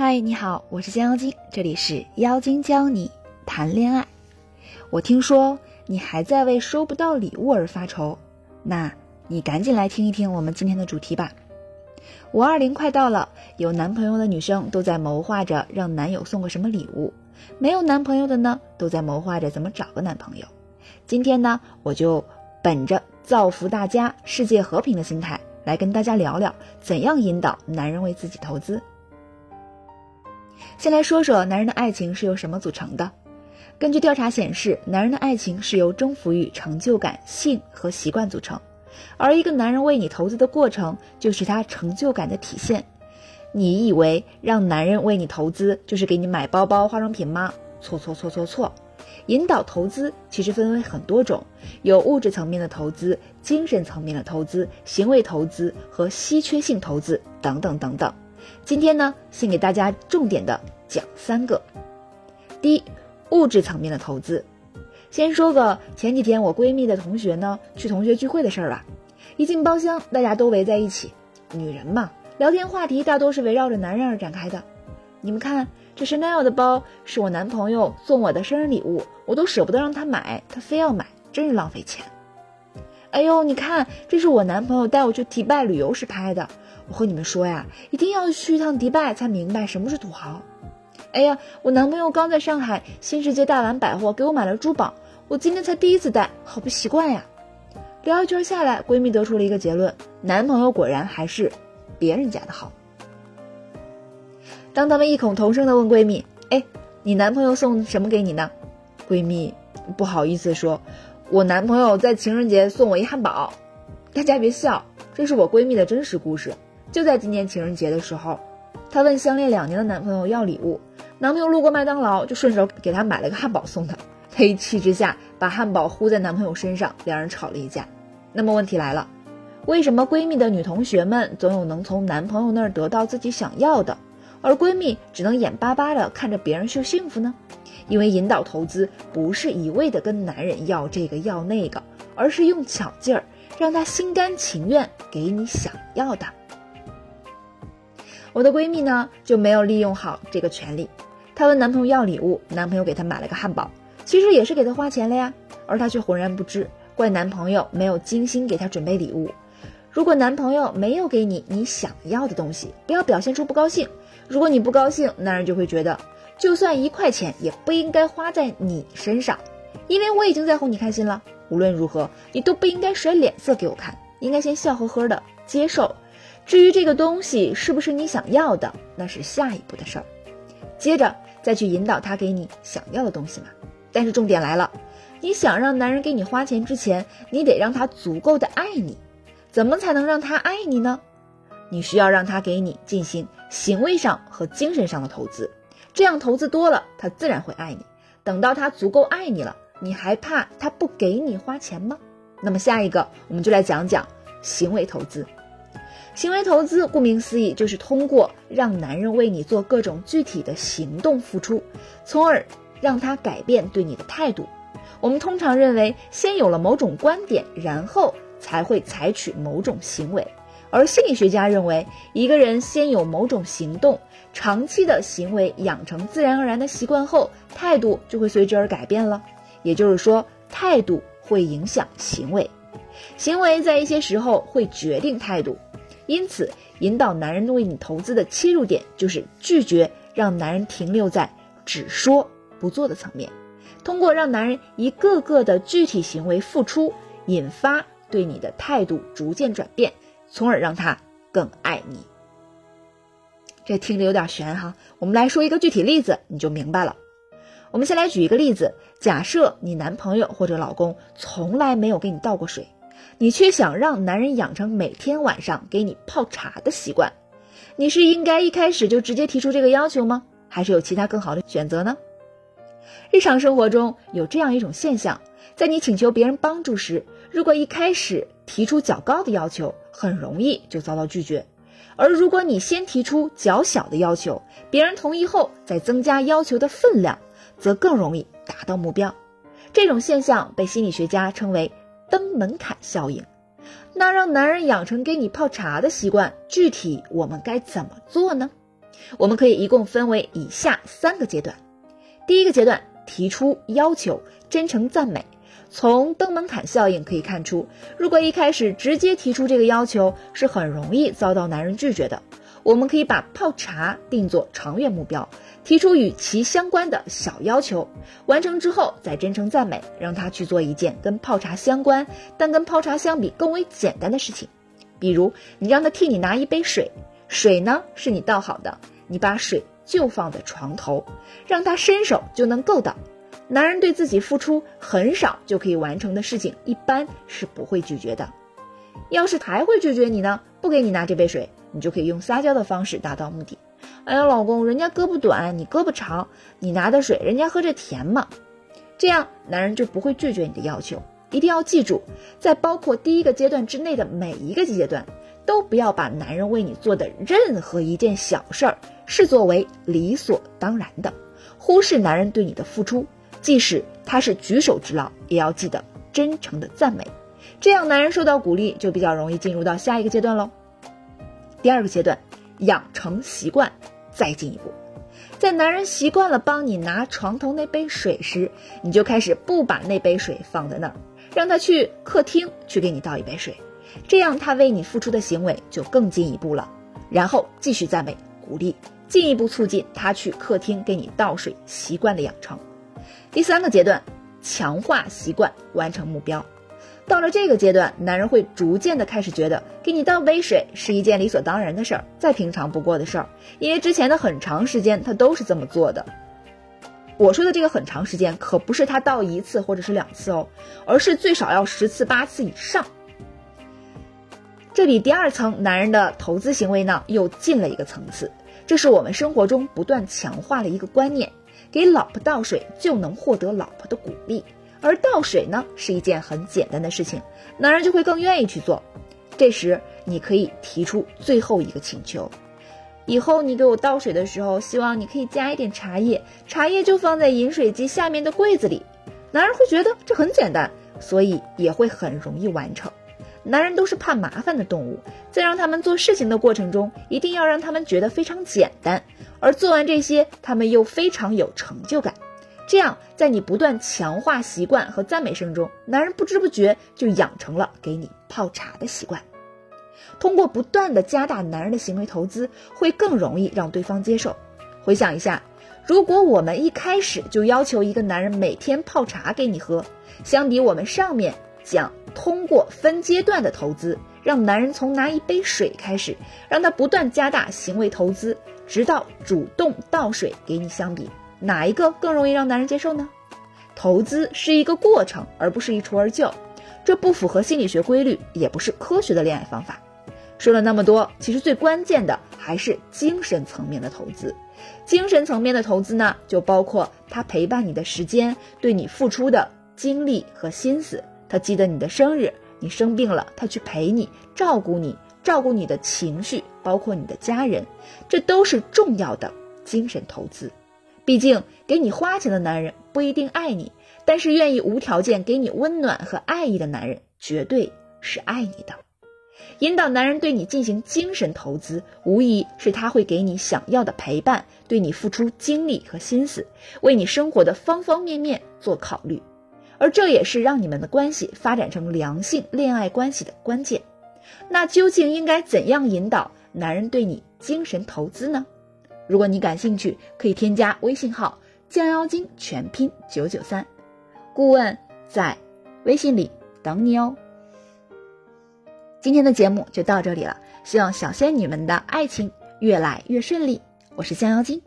嗨，你好，我是江妖精，这里是妖精教你谈恋爱。我听说你还在为收不到礼物而发愁，那你赶紧来听一听我们今天的主题吧。五二零快到了，有男朋友的女生都在谋划着让男友送个什么礼物，没有男朋友的呢，都在谋划着怎么找个男朋友。今天呢，我就本着造福大家、世界和平的心态，来跟大家聊聊怎样引导男人为自己投资。先来说说男人的爱情是由什么组成的。根据调查显示，男人的爱情是由征服欲、成就感、性和习惯组成。而一个男人为你投资的过程，就是他成就感的体现。你以为让男人为你投资就是给你买包包、化妆品吗？错错错错错！引导投资其实分为很多种，有物质层面的投资、精神层面的投资、行为投资和稀缺性投资等等等等。今天呢，先给大家重点的讲三个。第一，物质层面的投资。先说个前几天我闺蜜的同学呢去同学聚会的事儿吧。一进包厢，大家都围在一起，女人嘛，聊天话题大多是围绕着男人而展开的。你们看，这 Chanel 的包是我男朋友送我的生日礼物，我都舍不得让他买，他非要买，真是浪费钱。哎呦，你看，这是我男朋友带我去迪拜旅游时拍的。我和你们说呀，一定要去一趟迪拜才明白什么是土豪。哎呀，我男朋友刚在上海新世界大丸百货给我买了珠宝，我今天才第一次戴，好不习惯呀。聊一圈下来，闺蜜得出了一个结论：男朋友果然还是别人家的好。当他们异口同声的问闺蜜：“哎，你男朋友送什么给你呢？”闺蜜不好意思说：“我男朋友在情人节送我一汉堡。”大家别笑，这是我闺蜜的真实故事。就在今年情人节的时候，她问相恋两年的男朋友要礼物。男朋友路过麦当劳，就顺手给她买了个汉堡送她。她一气之下把汉堡呼在男朋友身上，两人吵了一架。那么问题来了，为什么闺蜜的女同学们总有能从男朋友那儿得到自己想要的，而闺蜜只能眼巴巴的看着别人秀幸福呢？因为引导投资不是一味的跟男人要这个要那个，而是用巧劲儿让他心甘情愿给你想要的。我的闺蜜呢就没有利用好这个权利。她问男朋友要礼物，男朋友给她买了个汉堡，其实也是给她花钱了呀，而她却浑然不知，怪男朋友没有精心给她准备礼物。如果男朋友没有给你你想要的东西，不要表现出不高兴。如果你不高兴，男人就会觉得，就算一块钱也不应该花在你身上，因为我已经在哄你开心了。无论如何，你都不应该甩脸色给我看，应该先笑呵呵的接受。至于这个东西是不是你想要的，那是下一步的事儿。接着。再去引导他给你想要的东西嘛。但是重点来了，你想让男人给你花钱之前，你得让他足够的爱你。怎么才能让他爱你呢？你需要让他给你进行行为上和精神上的投资，这样投资多了，他自然会爱你。等到他足够爱你了，你还怕他不给你花钱吗？那么下一个，我们就来讲讲行为投资。行为投资顾名思义，就是通过让男人为你做各种具体的行动付出，从而让他改变对你的态度。我们通常认为，先有了某种观点，然后才会采取某种行为。而心理学家认为，一个人先有某种行动，长期的行为养成自然而然的习惯后，态度就会随之而改变了。也就是说，态度会影响行为，行为在一些时候会决定态度。因此，引导男人为你投资的切入点就是拒绝让男人停留在只说不做的层面，通过让男人一个个的具体行为付出，引发对你的态度逐渐转变，从而让他更爱你。这听着有点悬哈，我们来说一个具体例子，你就明白了。我们先来举一个例子，假设你男朋友或者老公从来没有给你倒过水。你却想让男人养成每天晚上给你泡茶的习惯，你是应该一开始就直接提出这个要求吗？还是有其他更好的选择呢？日常生活中有这样一种现象，在你请求别人帮助时，如果一开始提出较高的要求，很容易就遭到拒绝；而如果你先提出较小的要求，别人同意后再增加要求的分量，则更容易达到目标。这种现象被心理学家称为。登门槛效应，那让男人养成给你泡茶的习惯，具体我们该怎么做呢？我们可以一共分为以下三个阶段。第一个阶段，提出要求，真诚赞美。从登门槛效应可以看出，如果一开始直接提出这个要求，是很容易遭到男人拒绝的。我们可以把泡茶定做长远目标，提出与其相关的小要求，完成之后再真诚赞美，让他去做一件跟泡茶相关，但跟泡茶相比更为简单的事情。比如，你让他替你拿一杯水，水呢是你倒好的，你把水就放在床头，让他伸手就能够到。男人对自己付出很少就可以完成的事情，一般是不会拒绝的。要是还会拒绝你呢？不给你拿这杯水，你就可以用撒娇的方式达到目的。哎呀，老公，人家胳膊短，你胳膊长，你拿的水，人家喝着甜嘛。这样，男人就不会拒绝你的要求。一定要记住，在包括第一个阶段之内的每一个阶段，都不要把男人为你做的任何一件小事儿视作为理所当然的，忽视男人对你的付出，即使他是举手之劳，也要记得真诚的赞美，这样男人受到鼓励，就比较容易进入到下一个阶段喽。第二个阶段，养成习惯，再进一步。在男人习惯了帮你拿床头那杯水时，你就开始不把那杯水放在那儿，让他去客厅去给你倒一杯水，这样他为你付出的行为就更进一步了。然后继续赞美鼓励，进一步促进他去客厅给你倒水习惯的养成。第三个阶段，强化习惯，完成目标。到了这个阶段，男人会逐渐的开始觉得给你倒杯水是一件理所当然的事儿，再平常不过的事儿，因为之前的很长时间他都是这么做的。我说的这个很长时间，可不是他倒一次或者是两次哦，而是最少要十次八次以上。这比第二层男人的投资行为呢又进了一个层次，这是我们生活中不断强化的一个观念：给老婆倒水就能获得老婆的鼓励。而倒水呢是一件很简单的事情，男人就会更愿意去做。这时你可以提出最后一个请求：以后你给我倒水的时候，希望你可以加一点茶叶，茶叶就放在饮水机下面的柜子里。男人会觉得这很简单，所以也会很容易完成。男人都是怕麻烦的动物，在让他们做事情的过程中，一定要让他们觉得非常简单，而做完这些，他们又非常有成就感。这样，在你不断强化习惯和赞美声中，男人不知不觉就养成了给你泡茶的习惯。通过不断的加大男人的行为投资，会更容易让对方接受。回想一下，如果我们一开始就要求一个男人每天泡茶给你喝，相比我们上面讲通过分阶段的投资，让男人从拿一杯水开始，让他不断加大行为投资，直到主动倒水给你相比。哪一个更容易让男人接受呢？投资是一个过程，而不是一蹴而就，这不符合心理学规律，也不是科学的恋爱方法。说了那么多，其实最关键的还是精神层面的投资。精神层面的投资呢，就包括他陪伴你的时间，对你付出的精力和心思。他记得你的生日，你生病了，他去陪你，照顾你，照顾你的情绪，包括你的家人，这都是重要的精神投资。毕竟，给你花钱的男人不一定爱你，但是愿意无条件给你温暖和爱意的男人，绝对是爱你的。引导男人对你进行精神投资，无疑是他会给你想要的陪伴，对你付出精力和心思，为你生活的方方面面做考虑。而这也是让你们的关系发展成良性恋爱关系的关键。那究竟应该怎样引导男人对你精神投资呢？如果你感兴趣，可以添加微信号“降妖精”全拼九九三，顾问在微信里等你哦。今天的节目就到这里了，希望小仙女们的爱情越来越顺利。我是降妖精。